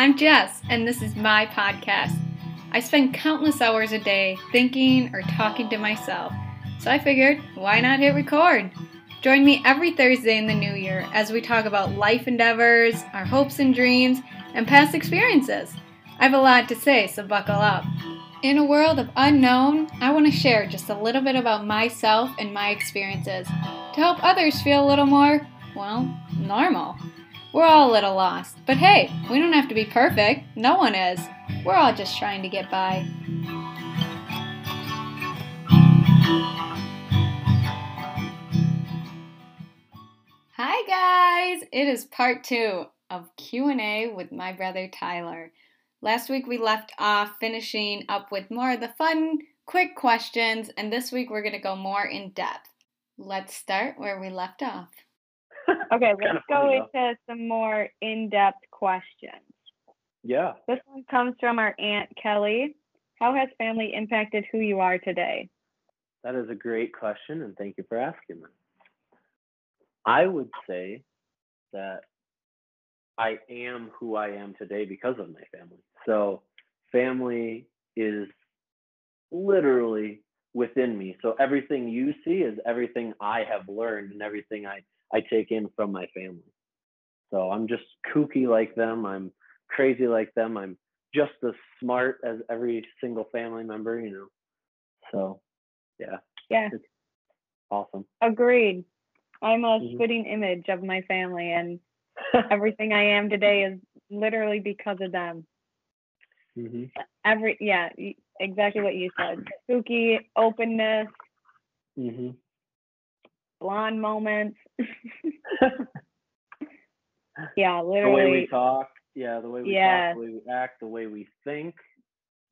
I'm Jess, and this is my podcast. I spend countless hours a day thinking or talking to myself, so I figured, why not hit record? Join me every Thursday in the new year as we talk about life endeavors, our hopes and dreams, and past experiences. I have a lot to say, so buckle up. In a world of unknown, I want to share just a little bit about myself and my experiences to help others feel a little more, well, normal. We're all a little lost, but hey, we don't have to be perfect. No one is. We're all just trying to get by. Hi guys, it is part 2 of Q&A with my brother Tyler. Last week we left off finishing up with more of the fun, quick questions, and this week we're going to go more in depth. Let's start where we left off. okay, let's go into some more in-depth questions. Yeah. This one comes from our Aunt Kelly. How has family impacted who you are today? That is a great question, and thank you for asking that. I would say that I am who I am today because of my family. So family is literally within me. So everything you see is everything I have learned and everything I, I take in from my family. So I'm just kooky like them. I'm crazy like them. I'm just as smart as every single family member, you know. So yeah. Yeah. It's awesome. Agreed. I'm a mm-hmm. spitting image of my family and everything I am today is literally because of them. Mm-hmm. Every yeah, exactly what you said. Spooky openness, mm-hmm. blonde moments. yeah, literally. The way we talk, yeah, the way we yeah. talk, the way we act, the way we think.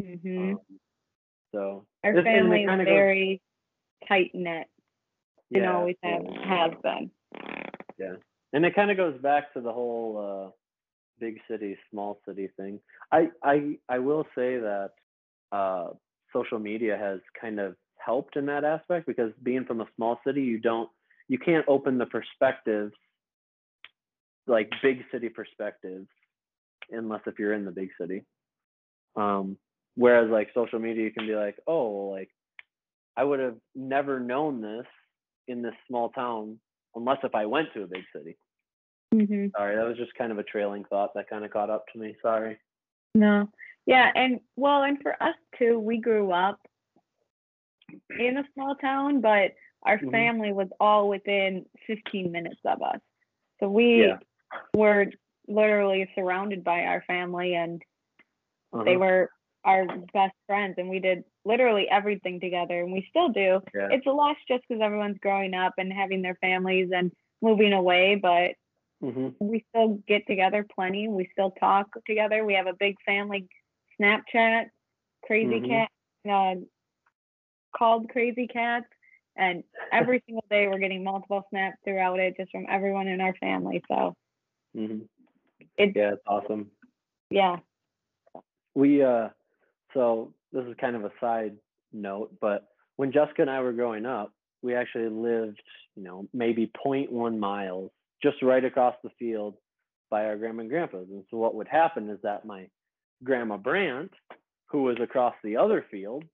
Mm-hmm. Um, so our family is very goes, tight knit. Yeah, and always have has been. Yeah, and it kind of goes back to the whole. uh big city, small city thing. I I I will say that uh, social media has kind of helped in that aspect because being from a small city, you don't you can't open the perspectives like big city perspectives unless if you're in the big city. Um, whereas like social media, you can be like, oh, like I would have never known this in this small town unless if I went to a big city. Mm-hmm. Sorry, that was just kind of a trailing thought that kind of caught up to me. Sorry. No. Yeah, and well, and for us too, we grew up in a small town, but our mm-hmm. family was all within 15 minutes of us. So we yeah. were literally surrounded by our family and uh-huh. they were our best friends and we did literally everything together and we still do. Yeah. It's a loss just because everyone's growing up and having their families and moving away, but Mm-hmm. We still get together plenty. We still talk together. We have a big family Snapchat, Crazy mm-hmm. Cat, uh, called Crazy Cats. And every single day we're getting multiple snaps throughout it just from everyone in our family. So mm-hmm. it's, yeah, it's awesome. Yeah. We, uh, so this is kind of a side note, but when Jessica and I were growing up, we actually lived, you know, maybe 0.1 miles just right across the field by our grandma and grandpa's. And so what would happen is that my grandma Brandt, who was across the other field,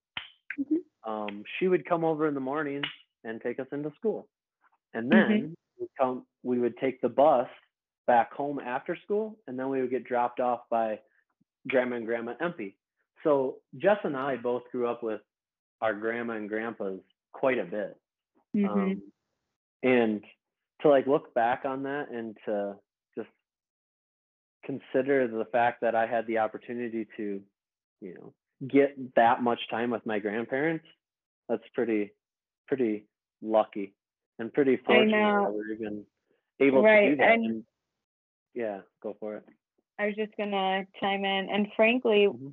mm-hmm. um, she would come over in the mornings and take us into school. And then mm-hmm. we come, we would take the bus back home after school, and then we would get dropped off by grandma and grandma Empey. So Jess and I both grew up with our grandma and grandpas quite a bit. Mm-hmm. Um, and to like look back on that and to just consider the fact that I had the opportunity to, you know, get that much time with my grandparents, that's pretty pretty lucky and pretty fortunate that we're even able right. to do that. And, and, yeah, go for it. I was just gonna chime in, and frankly, mm-hmm.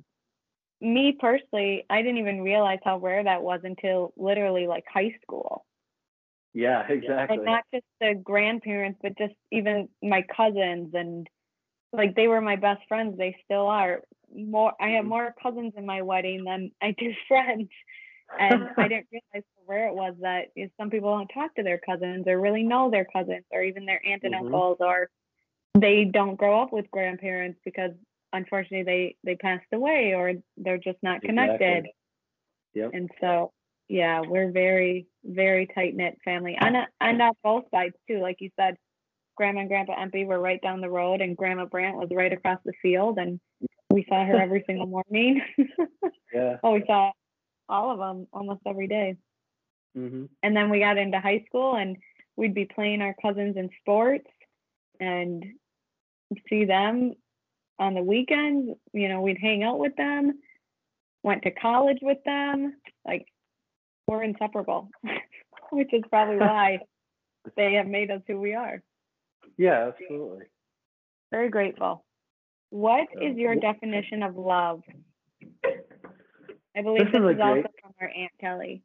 me personally, I didn't even realize how rare that was until literally like high school. Yeah, exactly. Like not just the grandparents, but just even my cousins and like they were my best friends. They still are. More, I have mm-hmm. more cousins in my wedding than I do friends, and I didn't realize how rare it was that you know, some people don't talk to their cousins or really know their cousins or even their aunt and mm-hmm. uncles or they don't grow up with grandparents because unfortunately they they passed away or they're just not connected. Exactly. Yep. And so yeah, we're very very tight knit family. On a, on uh, both sides too, like you said. Grandma and Grandpa Empey were right down the road, and Grandma Brant was right across the field, and we saw her every single morning. Yeah. oh, we saw all of them almost every day. Mm-hmm. And then we got into high school, and we'd be playing our cousins in sports, and see them on the weekends. You know, we'd hang out with them. Went to college with them. Like we're inseparable, which is probably why they have made us who we are. Yeah, absolutely. Very grateful. What is So, your definition of love? I believe This this, is is also great- from our Aunt Kelly.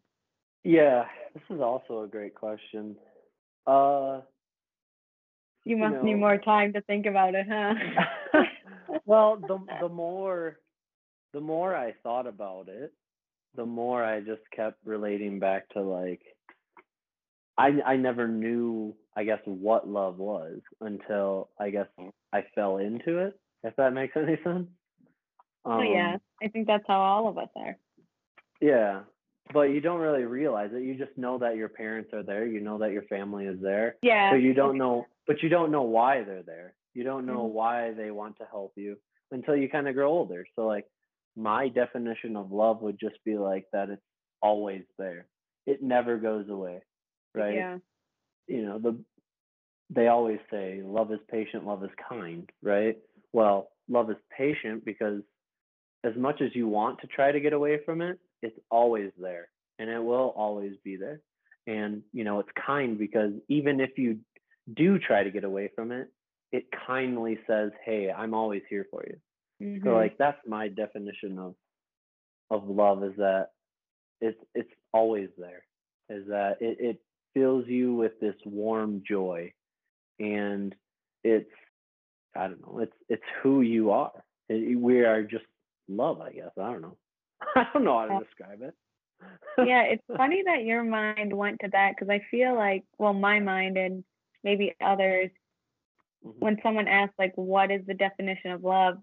Yeah, this is also a great question. Uh, You must need know- more time to think about it, huh? well, the the more the more I thought about it, the more I just kept relating back to like I I never knew I guess what love was until I guess I fell into it. If that makes any sense. oh yeah, Um, I think that's how all of us are. Yeah, but you don't really realize it. You just know that your parents are there. You know that your family is there. Yeah. but you don't know but you don't know why they're there you don't know Mhm. why they want to help you until you kind of grow older so like my definition of love would just be like that it's always there it never goes away right Yeah. you know the they always say love is patient love is kind right well love is patient because as much as you want to try to get away from it it's always there and it will always be there and you know it's kind because even if you do try to get away from it it kindly says hey i'm always here for you so Mhm. like that's my definition of of love is that it's it's always there is that it, it fills you with this warm joy and it's i don't know it's it's who you are. We are just love i guess i don't know. I don't know how to describe it. Yeah, it's funny that your mind went to that because I feel like, well, my mind and maybe others, Mhm. when someone asks like, what is the definition of love,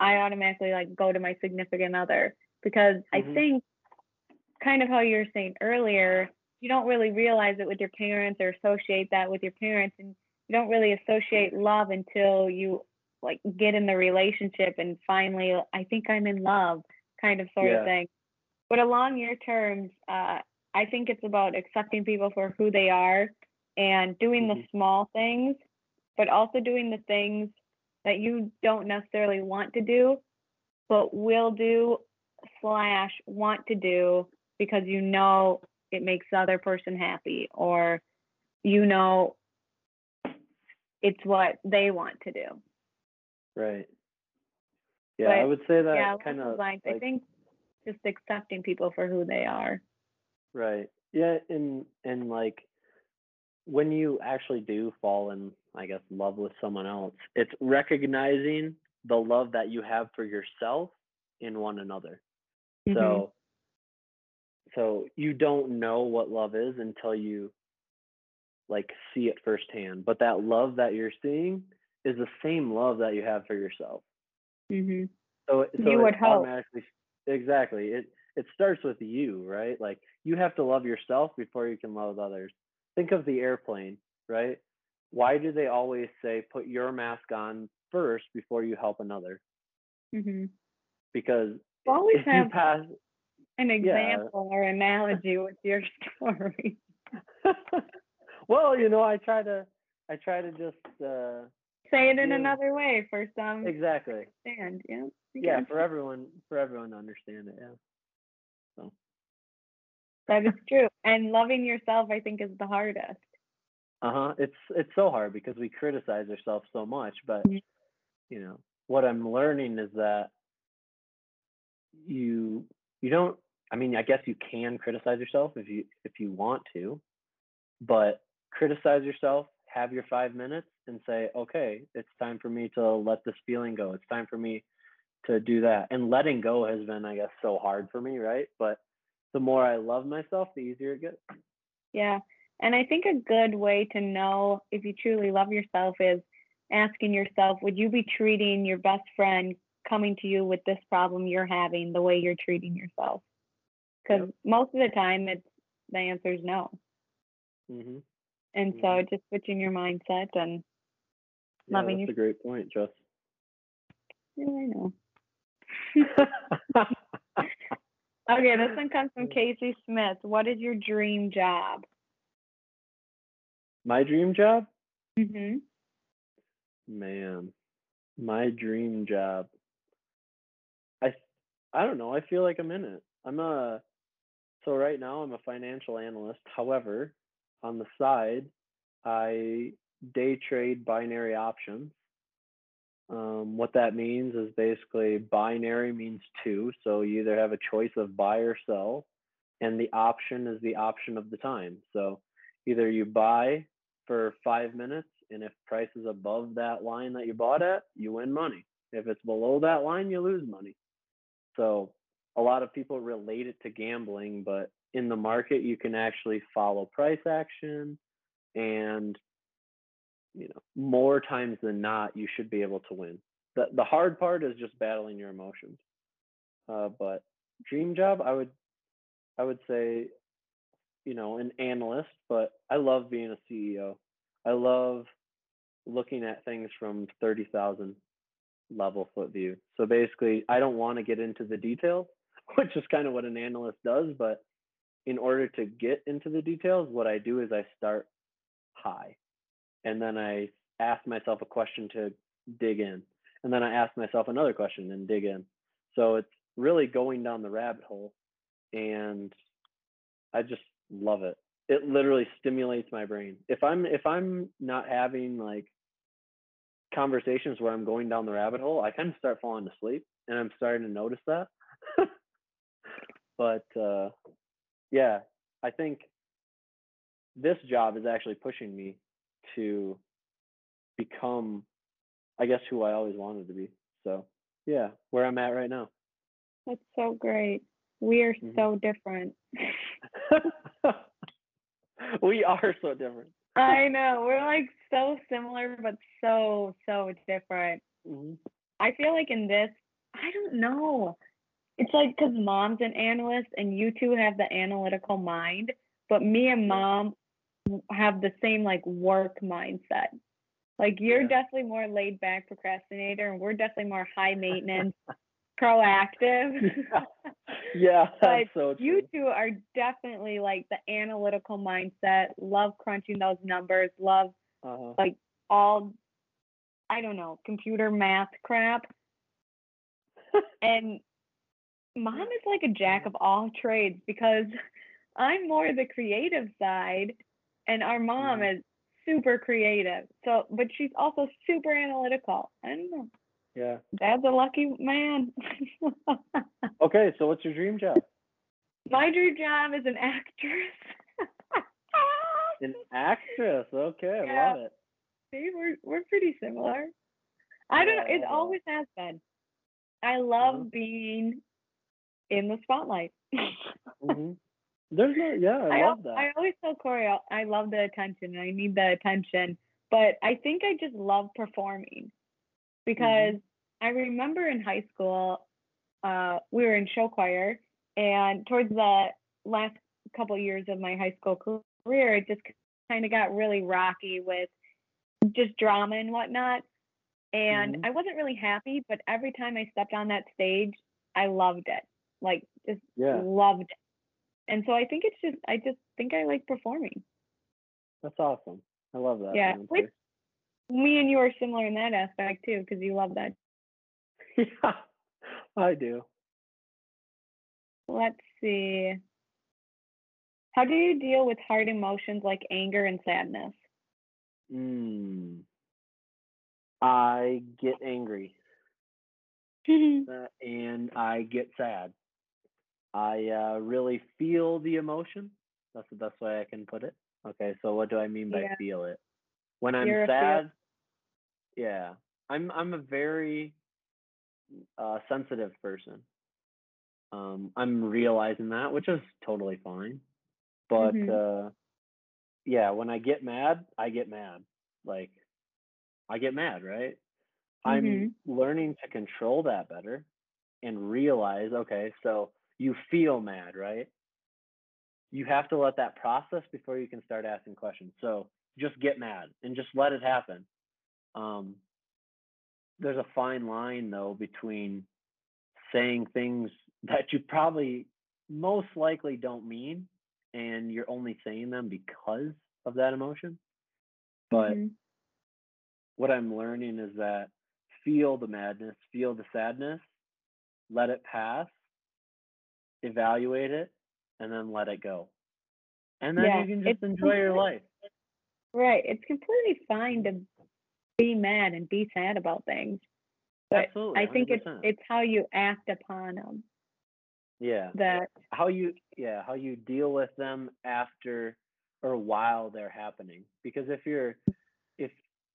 I automatically like go to my significant other because I Mhm. think, kind of how you were saying earlier, you don't really realize it with your parents or associate that with your parents, and don't really associate love until you like get in the relationship and finally, I think I'm in love, kind of sort Yeah. of thing. But along your terms, uh, I think it's about accepting people for who they are and doing the Mhm. small things, but also doing the things that you don't necessarily want to do, but will do slash want to do because you know it makes the other person happy or you know it's what they want to do. right yeah i would say that yeah, kind of lines, I think just accepting people for who they are. Right. Yeah, and and like when you actually do fall in, I guess, love with someone else, it's recognizing the love that you have for yourself in one another. Mhm. So so you don't know what love is until you like see it firsthand. But that love that you're seeing is the same love that you have for yourself. Mhm. So, so You would hope. automatically exactly it it starts with you, right? Like you have to love yourself before you can love others. Think of the airplane, right? Why do they always say put your mask on first before you help another? Mhm. Because You always if you have pass an yeah. example or analogy with your story. well, you know, I try to I try to just uh Say it in Yeah. another way for some exactly. understand. Yeah. Yeah, for everyone for everyone to understand it, yeah. So That is true. And loving yourself, I think, is the hardest. uh-huh it's it's so hard because we criticize ourselves so much but Mhm. you know what i'm learning is that you you don't i mean i guess you can criticize yourself if you if you want to but criticize yourself have your five minutes and say okay it's time for me to let this feeling go it's time for me to do that and letting go has been i guess so hard for me right but the more i love myself the easier it gets Yeah. And I think a good way to know if you truly love yourself is asking yourself, would you be treating your best friend coming to you with this problem you're having, the way you're treating yourself. Because most of the time, it's the answer is no. hmm And so just switching your mindset and Yeah, Loving that's you. a great point, Jess. yeah, I know. Okay, this one comes from Casey Smith. What is your dream job? My dream job? Mm-hmm. Man, my dream job. I I don't know. I feel like I'm in it. I'm a so right now I'm a financial analyst. However, on the side, I day trade binary options. Um, what that means is basically binary means two, so you either have a choice of buy or sell, and the option is the option of the time. So either you buy for five minutes, and if price is above that line that you bought at, you win money. If it's below that line, you lose money. So a lot of people relate it to gambling, but in the market, you can actually follow price action, and you know more times than not, you should be able to win. the The hard part is just battling your emotions. Uh, but dream job, I would, I would say, you know, an analyst. But I love being a CEO. I love looking at things from 30,000 level foot view. So basically, I don't want to get into the details, which is kind of what an analyst does. But in order to get into the details, what I do is I start high and then I ask myself a question to dig in. And then I ask myself another question and dig in. So it's really going down the rabbit hole. And I just love it it literally stimulates my brain. If I'm if I'm not having like conversations where I'm going down the rabbit hole, I kind of start falling asleep, and I'm starting to notice that. but uh, yeah, I think this job is actually pushing me to become, I guess, who I always wanted to be. So yeah, where I'm at right now. That's so great. We are Mhm. so different. we are so different. I know. We're like so similar, but so, so different. Mhm. I feel like in this, I don't know. It's like because mom's an analyst and you two have the analytical mind, but me and mom have the same like work mindset. Like you're Yeah. definitely more laid back procrastinator, and we're definitely more high maintenance, proactive. yeah, that's But so true. you two are definitely like the analytical mindset, love crunching those numbers, love uh-huh. like all I don't know, computer math crap. and mom is like a jack of all trades because I'm more the creative side and our mom Mhm. is super creative. So but she's also super analytical. I don't know. Yeah. Dad's a lucky man. Okay, so what's your dream job? My dream job is an actress. An actress. Okay, I Yeah. love it. See, we're we're pretty similar. I don't know. It always has been. I love Mhm. being in the spotlight. hmm There's no, yeah, I, I, love that. I always tell Corey I- love the attention and I need the attention, but I think I just love performing because I remember in high school, uh, we were in show choir, and towards the last couple years of my high school career, it just kind of got really rocky with just drama and whatnot. And Mhm. I wasn't really happy, but every time I stepped on that stage, I loved it. Like just yeah, loved it. And so I think it's just I just think I like performing. that's awesome. I love that. Yeah, which- Me and you are similar in that aspect too, because you love that. yeah, I do. Let's see. How do you deal with hard emotions like anger and sadness? Mm. I get angry uh, and I get sad. I uh, really feel the emotion. That's the best way I can put it. Okay, so what do I mean by Yeah. feel it? When I'm You're sad, yeah, I'm I'm a very uh, sensitive person. Um, I'm realizing that, which is totally fine. But Mhm. uh, yeah, when I get mad, I get mad. Like I get mad, right? I'm Mhm. learning to control that better and realize, okay, so you feel mad, right? You have to let that process before you can start asking questions. So just get mad and just let it happen. Um, there's a fine line though between saying things that you probably most likely don't mean and you're only saying them because of that emotion. But Mhm. what I'm learning is that feel the madness, feel the sadness, let it pass, evaluate it, and then let it go. And then Yeah, you can just enjoy your life. Right. It's completely fine to be mad and be sad about things. But Absolutely. I think it's it's how you act upon them yeah. that How you yeah, how you deal with them after or while they're happening. Because if you're if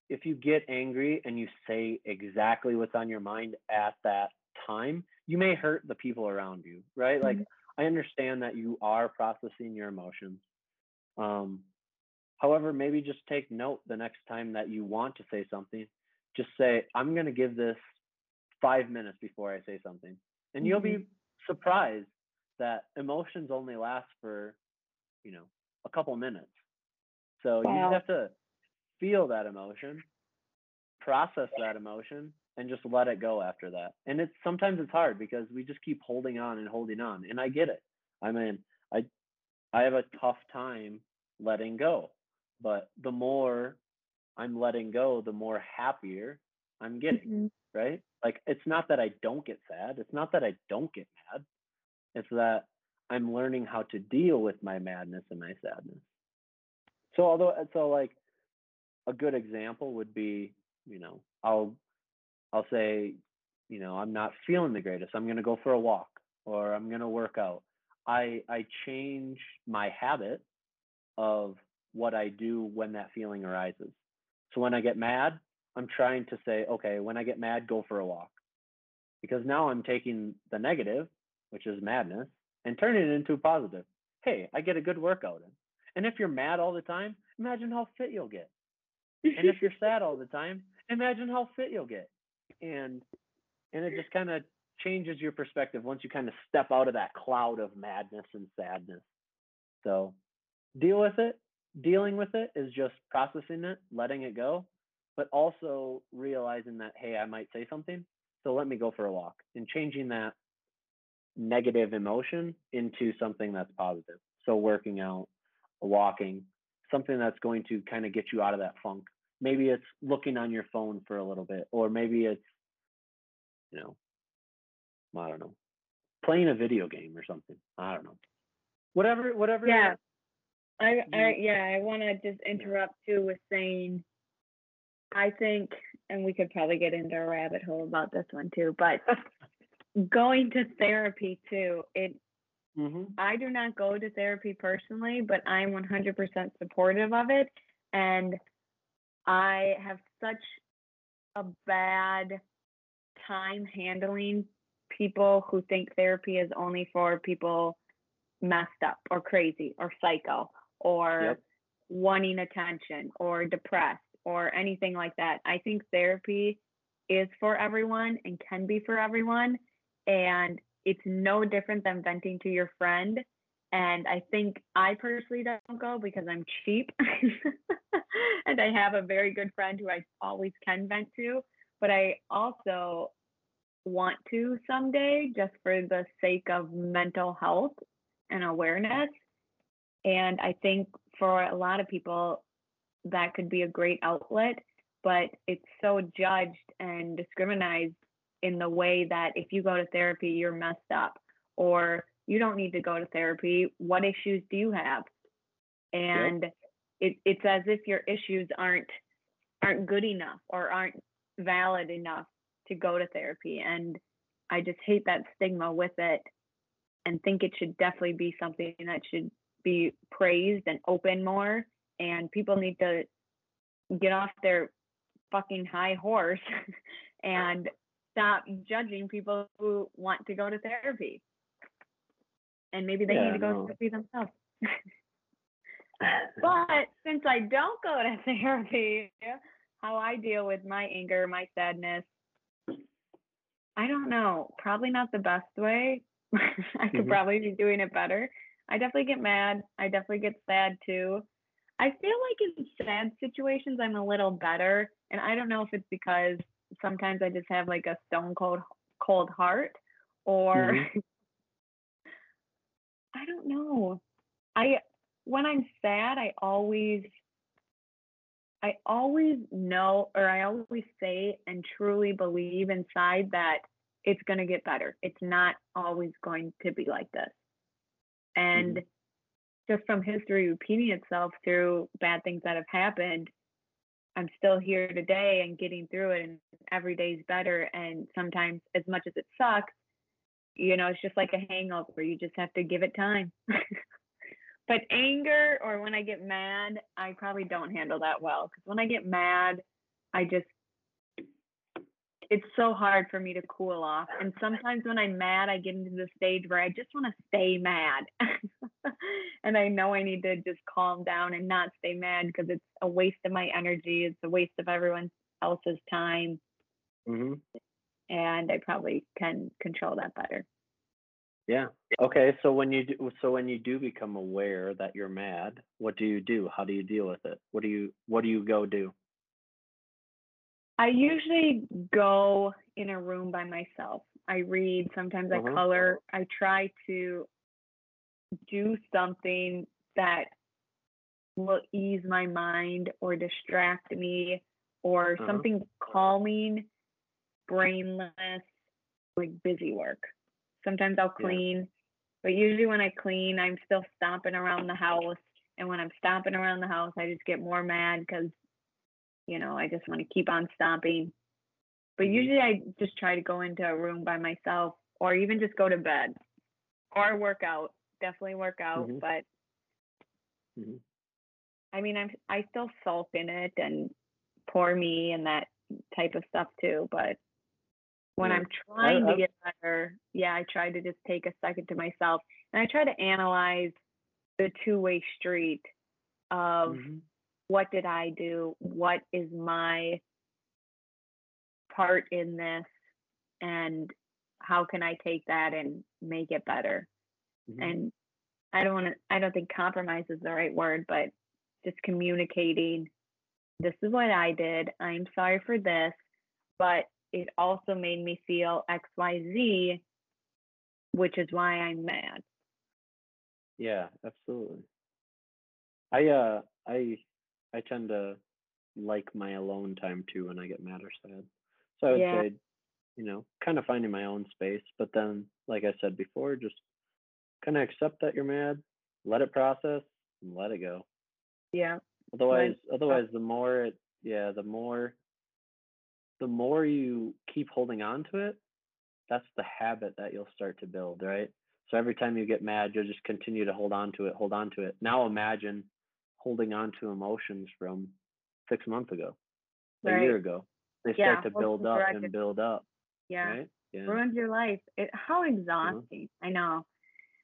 if you get angry and you say exactly what's on your mind at that time, you may hurt the people around you, right? Like Mhm. I understand that you are processing your emotions. Um, however, maybe just take note the next time that you want to say something. Just say, I'm going to give this five minutes before I say something. And you'll be surprised that emotions only last for, you know, a couple minutes. So you just have to feel that emotion, process that emotion, and just let it go after that. And it's sometimes it's hard because we just keep holding on and holding on. And I get it. I mean, I I have a tough time letting go. But the more I'm letting go, the more happier I'm getting, Mhm. right? Like it's not that I don't get sad, it's not that I don't get mad. It's that I'm learning how to deal with my madness and my sadness. So although so like a good example would be, you know, I'll I'll say, you know, I'm not feeling the greatest. I'm going to go for a walk or I'm going to work out. I I change my habit of what I do when that feeling arises. So when I get mad, I'm trying to say, okay, when I get mad, go for a walk. Because now I'm taking the negative, which is madness, and turning it into a positive. Hey, I get a good workout in. And if you're mad all the time, imagine how fit you'll get. And if you're sad all the time, imagine how fit you'll get. And and it just kind of changes your perspective once you kind of step out of that cloud of madness and sadness. So deal with it. Dealing with it is just processing it, letting it go, but also realizing that, hey, I might say something. So let me go for a walk and changing that negative emotion into something that's positive. So working out, walking, something that's going to kind of get you out of that funk. Maybe it's looking on your phone for a little bit, or maybe it's, you know, I don't know, playing a video game or something. I don't know. Whatever, whatever. Yeah. I, I yeah, I want to just interrupt too with saying I think and we could probably get into a rabbit hole about this one too, but going to therapy too, it hmm I do not go to therapy personally, but I'm 100% supportive of it. And I have such a bad time handling people who think therapy is only for people messed up or crazy or psycho or Yep. wanting attention or depressed or anything like that. I think therapy is for everyone and can be for everyone. And it's no different than venting to your friend. And I think I personally don't go because I'm cheap. and I have a very good friend who I always can vent to. But I also want to someday just for the sake of mental health and awareness. And I think for a lot of people, that could be a great outlet, but it's so judged and discriminated in the way that if you go to therapy, you're messed up, or you don't need to go to therapy. What issues do you have? And it, it's as if your issues aren't aren't good enough or aren't valid enough to go to therapy. And I just hate that stigma with it and think it should definitely be something that should be praised and open more. And people need to get off their fucking high horse and stop judging people who want to go to therapy. And maybe they Yeah, need to go no. to therapy themselves. but since I don't go to therapy, how I deal with my anger, my sadness. I don't know. Probably not the best way. I could Mhm. probably be doing it better. I definitely get mad. I definitely get sad too. I feel like in sad situations I'm a little better, and I don't know if it's because sometimes I just have like a stone cold cold heart or Mhm. I don't know. I when I'm sad, I always I always know or I always say and truly believe inside that it's going to get better. It's not always going to be like this. And mm-hmm. just from history repeating itself through bad things that have happened, I'm still here today and getting through it and every day's better and sometimes as much as it sucks, you know, it's just like a hangover. You just have to give it time. but anger or when I get mad, I probably don't handle that well because when I get mad, I just it's so hard for me to cool off. And sometimes when I'm mad, I get into the stage where I just want to stay mad. and I know I need to just calm down and not stay mad because it's a waste of my energy. It's a waste of everyone else's time. Mhm. And I probably can control that better. Yeah. Okay. So when you do, so when you do become aware that you're mad, what do you do? How do you deal with it? What do you What do you go do? I usually go in a room by myself. I read, sometimes I Uh-huh. color. I try to do something that will ease my mind or distract me or Uh-huh. something calming, brainless, like busy work. Sometimes I'll Yeah. clean, but usually when I clean, I'm still stomping around the house. And when I'm stomping around the house, I just get more mad because, you know, I just want to keep on stomping. But Mhm. usually I just try to go into a room by myself or even just go to bed or work out. Definitely work out. Mhm. But Mhm. I mean, I'm I still sulk in it and poor me and that type of stuff too. But when Yeah. I'm trying to get better, yeah, I try to just take a second to myself and I try to analyze the two way street of Mhm. what did I do? What is my part in this? And how can I take that and make it better? Mhm. and I don't want to, I don't think compromise is the right word, but just communicating this is what I did. I'm sorry for this, but it also made me feel XYZ, which is why I'm mad. Yeah, absolutely. I uh I I tend to like my alone time too when I get mad or sad. So I would Yeah. say, you know, kind of finding my own space, but then like I said before, just kind of accept that you're mad, let it process, and let it go. Yeah. Otherwise, otherwise, the more it, yeah, the more, the more you keep holding on to it, that's the habit that you'll start to build, right? So every time you get mad, you'll just continue to hold on to it, hold on to it. Now imagine holding on to emotions from six months ago, a year ago. They Yeah, start to build up directed. and build up, Yeah. right? Yeah. Ruins your life. It, how exhausting. I know.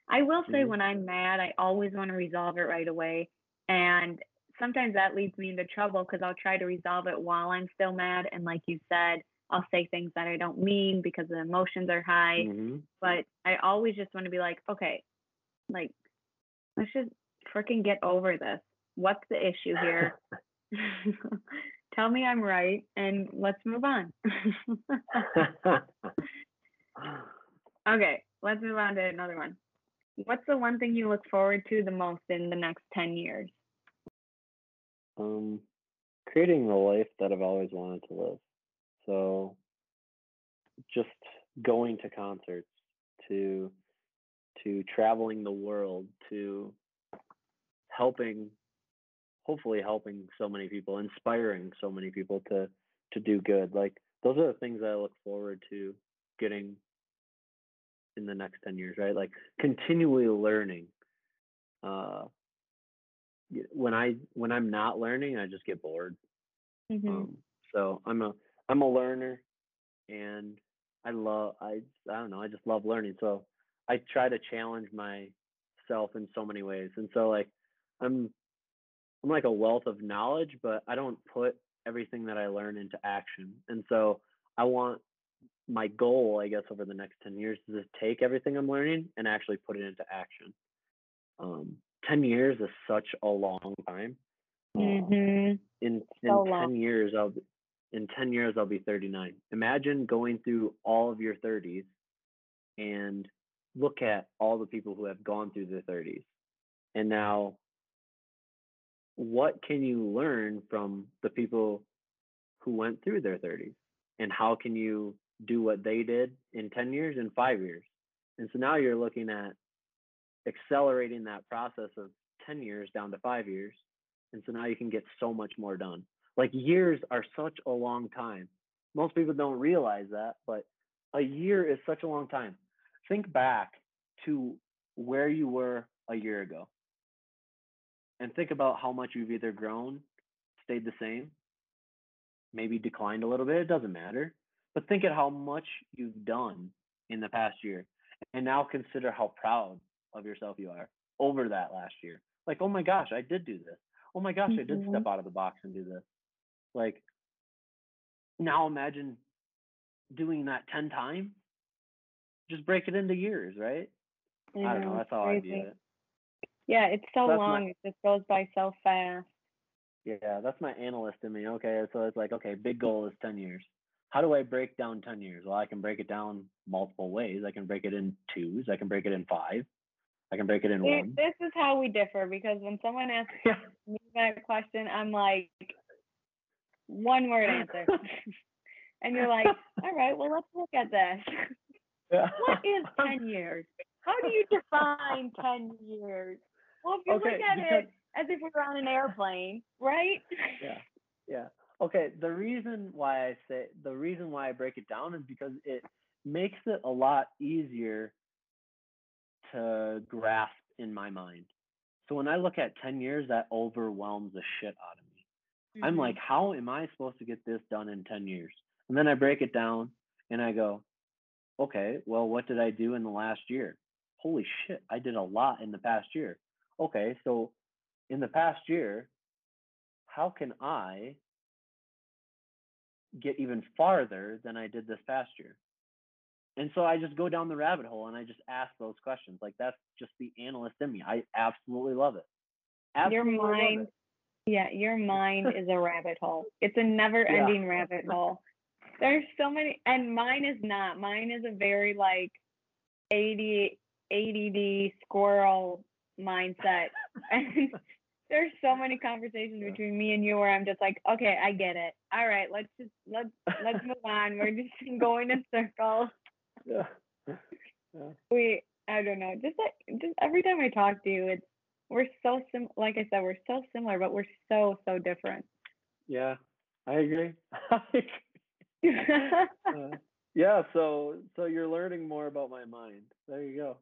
I will say Mhm. when I'm mad, I always want to resolve it right away. And sometimes that leads me into trouble because I'll try to resolve it while I'm still mad. And like you said, I'll say things that I don't mean because the emotions are high. hmm But I always just want to be like, okay, like, let's just freaking get over this. What's the issue here? Tell me I'm right and let's move on. okay, let's move on to another one. What's the one thing you look forward to the most in the next 10 years? Um, creating the life that I've always wanted to live. So just going to concerts, to to traveling the world, to helping hopefully helping so many people, inspiring so many people to to do good. Like those are the things I look forward to getting in the next 10 years, right? Like continually learning. Uh when I when I'm not learning, I just get bored. Mhm. Um, so I'm a I'm a learner, and I love I I don't know I just love learning. So I try to challenge myself in so many ways, and so like I'm I'm like a wealth of knowledge, but I don't put everything that I learn into action. And so I want my goal, I guess, over the next 10 years is to take everything I'm learning and actually put it into action. Um, 10 years is such a long time. Um, Mhm. in in So 10 long. years I'll be- in 10 years I'll be 39. Imagine going through all of your 30s and look at all the people who have gone through their 30s. And now what can you learn from the people who went through their 30s? And how can you do what they did in 10 years and 5 years? And so now you're looking at accelerating that process of 10 years down to 5 years and so now you can get so much more done. Like years are such a long time. Most people don't realize that, but a year is such a long time. Think back to where you were a year ago and think about how much you've either grown, stayed the same, maybe declined a little bit. It doesn't matter. But think at how much you've done in the past year. And now consider how proud of yourself you are over that last year. Like, oh my gosh, I did do this oh my gosh, I did Mhm. step out of the box and do this. Like now imagine doing that 10 times. Just break it into years, right? I don't know. That's how I view it. Yeah, it's so That's my- long. It just goes by so fast. Yeah, that's my analyst in me. Okay, so it's like, okay, big goal is 10 years. How do I break down 10 years? Well, I can break it down multiple ways. I can break it in twos. I can break it in five. I can break it in See, one. this is how we differ because when someone asks Yeah. me that question, I'm like, one word answer. and you're like, all right, well, let's look at this. Yeah. what is 10 years? How do you define 10 years? Well, if you Okay, look at because- it as if we were on an airplane, right? yeah yeah okay the reason why i say the reason why i break it down is because it makes it a lot easier to grasp in my mind. So when i look at 10 years that overwhelms the shit out of me. I'm mm-hmm. like how am i supposed to get this done in 10 years? And then i break it down and i go okay well what did i do in the last year? Holy shit i did a lot in the past year. Okay so in the past year how can I get even farther than I did this past year? And so I just go down the rabbit hole and I just ask those questions. Like that's just the analyst in me. I absolutely love it. your Absolutely love mind, it. yeah, your mind is a rabbit hole. It's a never ending rabbit hole. There's so many, and mine is not. Mine is a very like 80, ADD squirrel mindset. And there's so many conversations Yeah. between me and you where I'm just like, okay, I get it. All right, let's just let's let's move on. We're just going in circles. Yeah. Yeah. We I don't know. Just like just every time I talk to you, it's we're so sim like I said, we're so similar, but we're so so different. Yeah. I agree. Uh, yeah, so so you're learning more about my mind. There you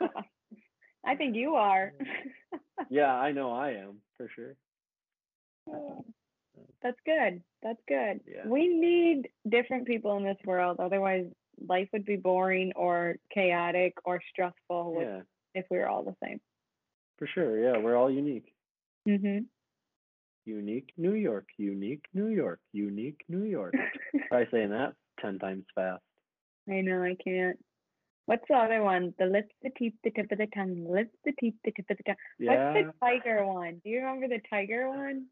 go. I think you are. Yeah, I know I am for sure. That's good. That's good. Yeah. We need different people in this world. Otherwise, life would be boring or chaotic or stressful with- Yeah, if we were all the same. for sure. Yeah, we're all unique. hmm Unique New York, unique New York, unique New York. Try saying that 10 times fast. I know I can't. What's the other one? The lips, the teeth, the tip of the tongue. Lips, the teeth, the tip of the tongue. Yeah. What's the tiger one? Do you remember the tiger one?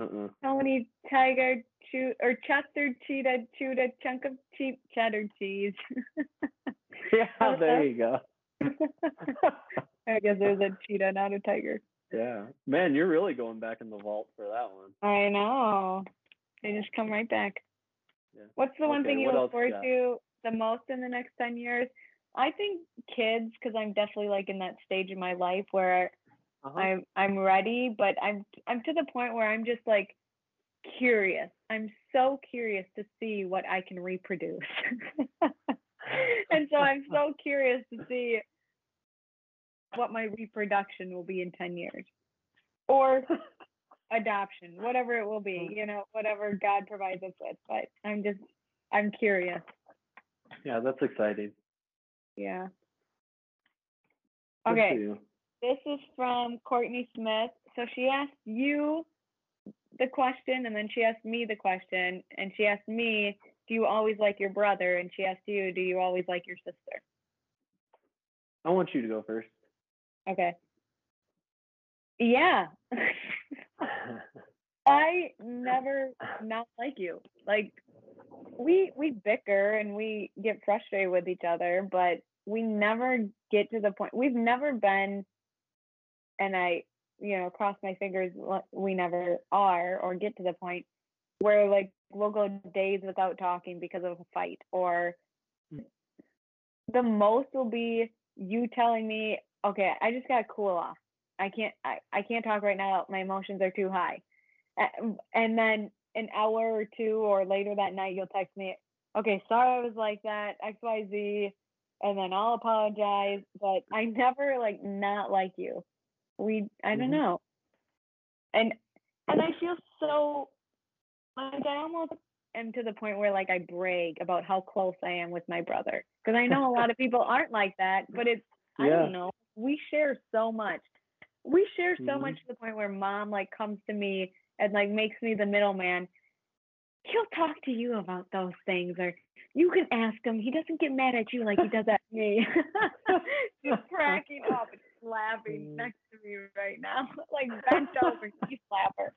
Uh-uh. Tony Tiger chew or Chester cheetah chewed a chunk of cheap cheddar cheese. Yeah, there you go. I guess it was a cheetah, not a tiger. Yeah. Man, you're really going back in the vault for that one. I know. They just come right back. Yeah. What's the one Okay, thing you look forward you to the most in the next 10 years? I think kids, because I'm definitely like in that stage in my life where Uh-huh. I'm I'm ready, but I'm I'm to the point where I'm just like curious. I'm so curious to see what I can reproduce. and so I'm so curious to see what my reproduction will be in 10 years. Or adoption, whatever it will be, you know, whatever God provides us with. But I'm just I'm curious. yeah, that's exciting. Yeah. Good Okay. This is from Courtney Smith. So she asked you the question and then she asked me the question and she asked me, Do you always like your brother? And she asked you, Do you always like your sister? I want you to go first. Okay. Yeah. I never not like you. Like we we bicker and we get frustrated with each other, but we never get to the point. We've never been and I, you know, cross my fingers we never are or get to the point where like we'll go days without talking because of a fight or mm. the most will be you telling me, "Okay, I just got cool off. I can't I, I can't talk right now. My emotions are too high." and then an hour or two or later that night you'll text me okay sorry i was like that xyz and then i'll apologize but i never like not like you we i don't Mhm. know. And and i feel so like i almost am to the point where like i brag about how close i am with my brother. Because i know a lot of people aren't like that but it's i don't know we share so much. We share so Mhm. much to the point where mom like comes to me and like makes me the middleman. He'll talk to you about those things or you can ask him. He doesn't get mad at you like he does at me. She's cracking up laughing Mm. next to me right now like bent over he slap her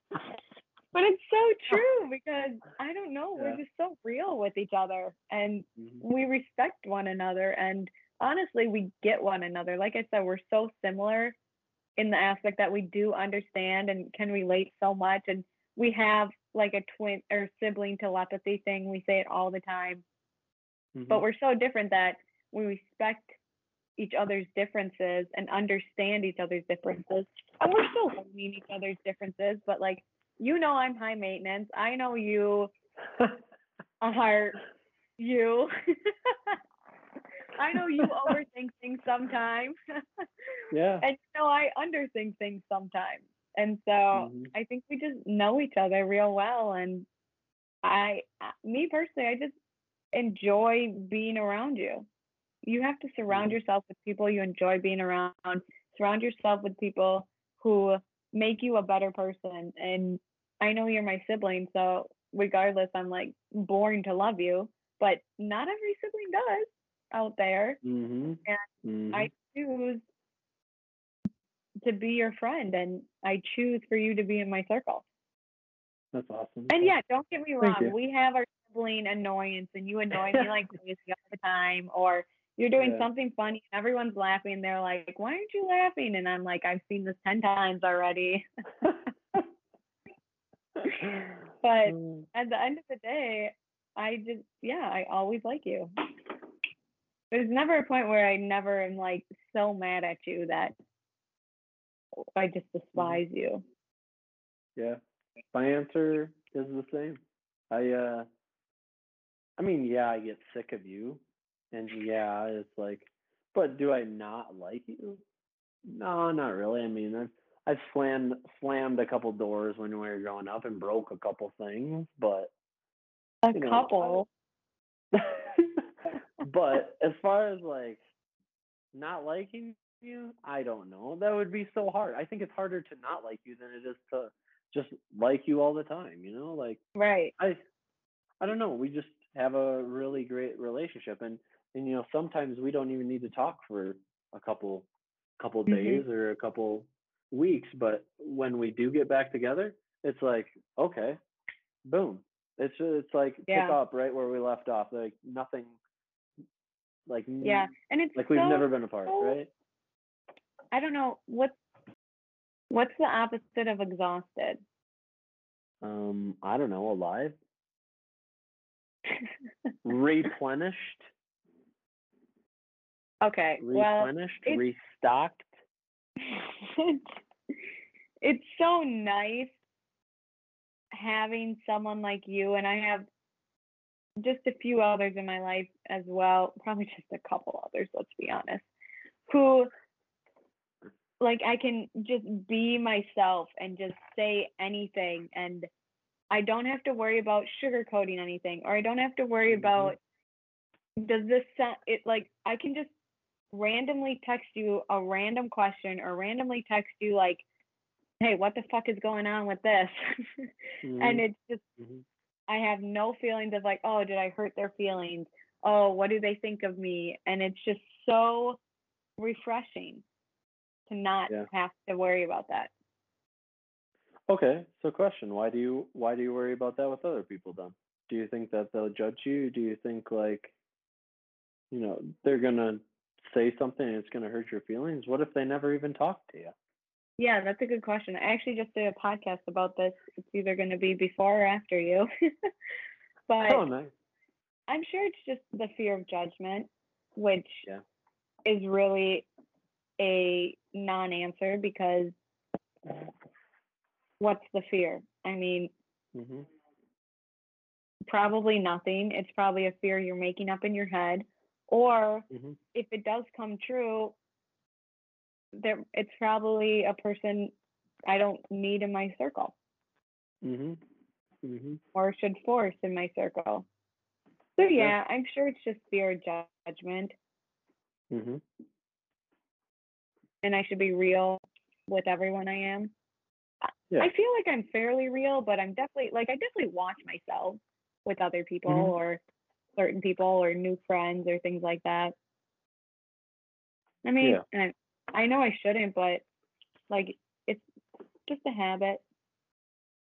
but it's so true because i don't know Yeah. we're just so real with each other and Mhm. we respect one another and honestly we get one another like i said we're so similar in the aspect that we do understand and can relate so much and we have like a twin or sibling telepathy thing we say it all the time Mhm. but we're so different that we respect each other's differences and understand each other's differences and we're still learning each other's differences but like you know i'm high maintenance i know you are you i know you overthink things sometimes yeah. and you know I underthink things sometimes. And so Mhm. I think we just know each other real well and I- me personally I just enjoy being around you. You have to surround Mhm. yourself with people you enjoy being around. Surround yourself with people who make you a better person and I know you're my sibling so regardless I'm like born to love you, but not every sibling does out there. Mhm. Mhm. I choose to be your friend and I choose for you to be in my circle. That's awesome. And yeah, don't get me wrong, we have our sibling annoyance and you annoy me like crazy all the time or you're doing Yeah. something funny and everyone's laughing. They're like, Why aren't you laughing? And I'm like, I've seen this ten times already. But Mm. at the end of the day, I just yeah, I always like you. There's never a point where I never am like so mad at you that I just despise you. Yeah. My answer is the same. I uh I mean, yeah, I get sick of you. And yeah, it's like but do I not like you? No, not really. I mean, I've I've slammed slammed a couple doors when we were growing up and broke a couple things, but A You know, couple. but as far as like not liking you, I don't know. That would be so hard. I think it's harder to not like you than it is to just like you all the time, you know? Like Right. I I don't know. We just have a really great relationship and and you know, sometimes we don't even need to talk for a couple couple Mhm. days or a couple weeks, but when we do get back together, it's like, okay, boom. It's it's like pick up right where we left off. Like nothing like Yeah. And it's like we've never been apart, so- right? I don't know what's what's the opposite of exhausted? Um, I don't know, alive, replenished, okay. Well, replenished, it's- restocked. it's so nice having someone like you and I have just a few others in my life as well, probably just a couple others, let's be honest, who like I can just be myself and just say anything and I don't have to worry about sugarcoating anything or I don't have to worry Mhm. about does this sound it like I can just randomly text you a random question or randomly text you like hey, what the fuck is going on with this? Mhm, and it's just mhm. I have no feelings of like, oh, did I hurt their feelings? Oh, what do they think of me? And it's just so refreshing to not Yeah. have to worry about that. Okay, so question: Why do you why do you worry about that with other people? Then, do you think that they'll judge you? Do you think like, you know, they're gonna say something and it's gonna hurt your feelings? What if they never even talk to you? Yeah, that's a good question. I actually just did a podcast about this. It's either going to be before or after you. but Oh, nice. I'm sure it's just the fear of judgment, which Yeah. is really a non answer because what's the fear? I mean, hmm probably nothing. It's probably a fear you're making up in your head. Or hmm if it does come true, there it's probably a person I don't need in my circle hmm hmm or should force in my circle. So yeah, I'm sure it's just fear of judgment hmm and I should be real with everyone I am. Yeah. I feel like I'm fairly real, but I'm definitely like I definitely watch myself with other people Mhm. or certain people or new friends or things like that. I mean, Yeah. I, I know I shouldn't, but like it's just a habit,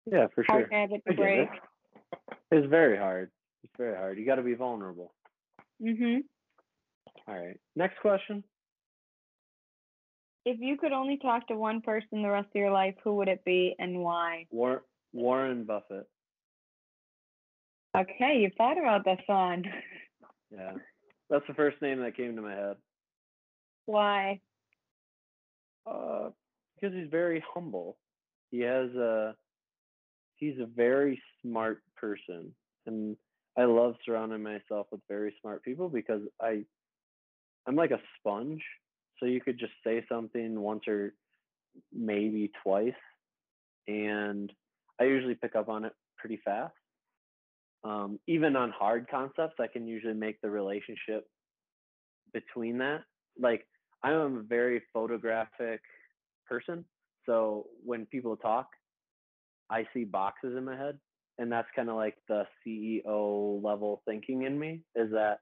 Yeah, for sure. hard habit to break. it. It's very hard. It's very hard. You got to be vulnerable. Mhm. All right. Next question. If you could only talk to one person the rest of your life, who would it be and why? War- Warren Buffett. Okay, you thought about this one. Yeah, that's the first name that came to my head. why? Uh, because he's very humble. He has a he's a very smart person, and I love surrounding myself with very smart people because I I'm like a sponge. So you could just say something once or maybe twice, and I usually pick up on it pretty fast. Um, even on hard concepts, I can usually make the relationship between that. Like I'm a very photographic person. So when people talk, I see boxes in my head. And that's kind of like the CEO level thinking in me is that,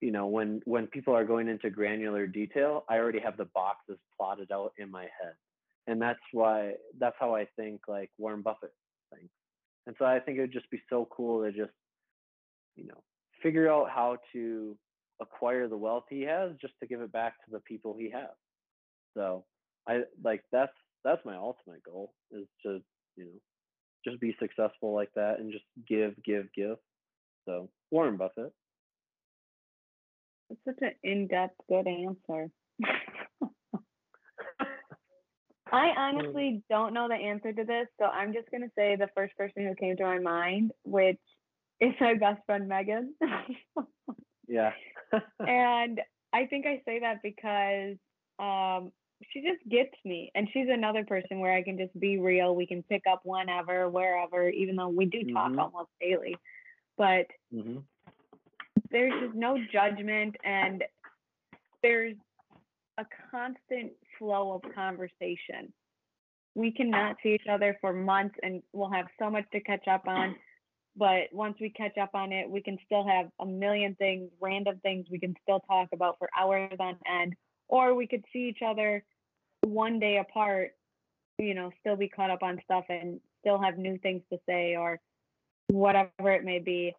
you know, when when people are going into granular detail, I already have the boxes plotted out in my head. And that's why that's how I think like Warren Buffett thinks. And so I think it would just be so cool to just, you know, figure out how to acquire the wealth he has just to give it back to the people he has. So I like that's that's my ultimate goal is to, you know, just be successful like that and just give, give, give. So Warren Buffett. That's such an in-depth, good answer. I honestly don't know the answer to this, so I'm just gonna say the first person who came to my mind, which is my best friend Megan. Yeah. and I think I say that because um, she just gets me, and she's another person where I can just be real. We can pick up whenever, wherever, even though we do talk Mhm. almost daily. But hmm there's just no judgment and there's a constant flow of conversation. We cannot see each other for months and we'll have so much to catch up on. But once we catch up on it, we can still have a million things, random things we can still talk about for hours on end. Or we could see each other one day apart, you know, still be caught up on stuff and still have new things to say or whatever it may be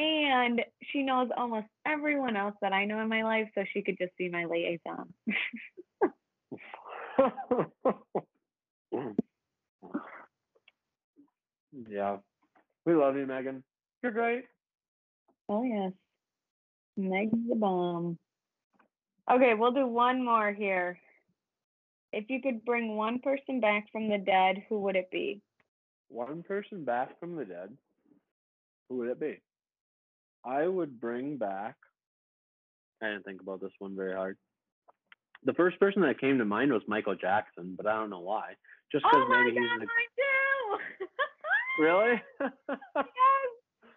and she knows almost everyone else that I know in my life, so she could just be my liaison. yeah. We love you, Megan. You're great. oh yes, Meg's the bomb. Okay, we'll do one more here. If you could bring one person back from the dead, who would it be? One person back from the dead. Who would it be? I would bring back. I didn't think about this one very hard. The first person that came to mind was Michael Jackson, but I don't know why. Just because Oh maybe god, he's mine too! really. yes,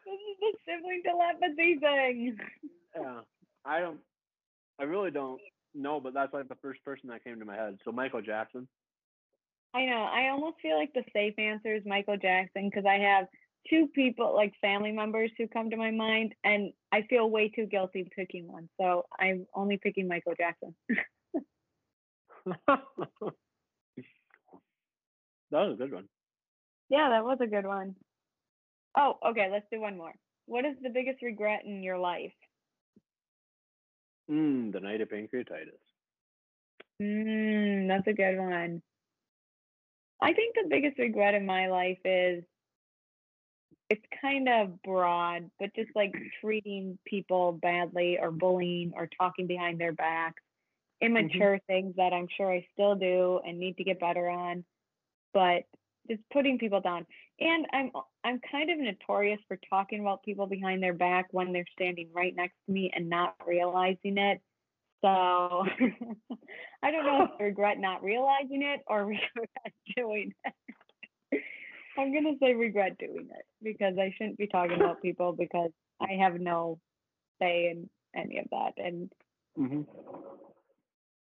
this is the sibling telepathy thing. yeah, I don't. I really don't know, but that's like the first person that came to my head. So Michael Jackson. I know. I almost feel like the safe answer is Michael Jackson because I have two people, like family members, who come to my mind, and I feel way too guilty picking one. So I'm only picking Michael Jackson. that was a good one. Yeah, that was a good one. Oh, okay. Let's do one more. What is the biggest regret in your life? Mm, the night of pancreatitis. Mm, that's a good one. I think the biggest regret in my life is it's kind of broad, but just like treating people badly or bullying or talking behind their backs, immature mm-hmm. things that I'm sure I still do and need to get better on, but just putting people down. And I'm I'm kind of notorious for talking about people behind their back when they're standing right next to me and not realizing it. So I don't know if I regret not realizing it or regret doing it. I'm gonna say regret doing it because I shouldn't be talking about people because I have no say in any of that. And mm-hmm.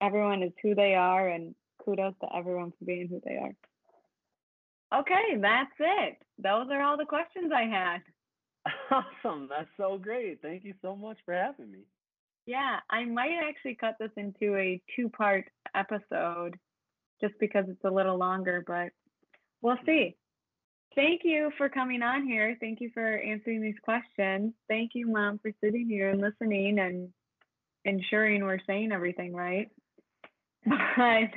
Everyone is who they are, and kudos to everyone for being who they are. Okay, that's it. Those are all the questions I had. Awesome. That's so great. Thank you so much for having me. Yeah, I might actually cut this into a two part episode just because it's a little longer, but we'll see. Thank you for coming on here. Thank you for answering these questions. Thank you, Mom, for sitting here and listening and ensuring we're saying everything right. But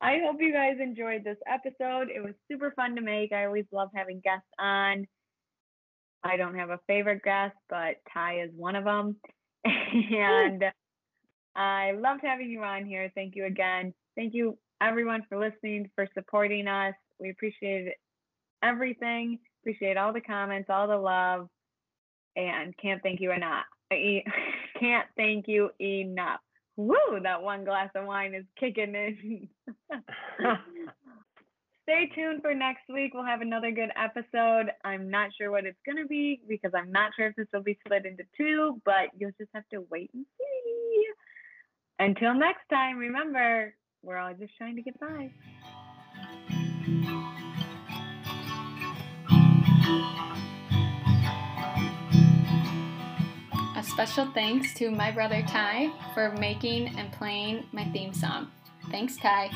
I hope you guys enjoyed this episode. It was super fun to make. I always love having guests on. I don't have a favorite guest, but Ty is one of them. and I loved having you on here. Thank you again. Thank you, everyone, for listening, for supporting us. We appreciate everything. Appreciate all the comments, all the love, and can't thank you enough. Can't thank you enough. Woo! That one glass of wine is kicking in. stay tuned for next week. We'll have another good episode. I'm not sure what it's going to be because I'm not sure if this will be split into two, but you'll just have to wait and see. Until next time, remember, we're all just trying to get by. A special thanks to my brother Ty for making and playing my theme song. Thanks, Ty.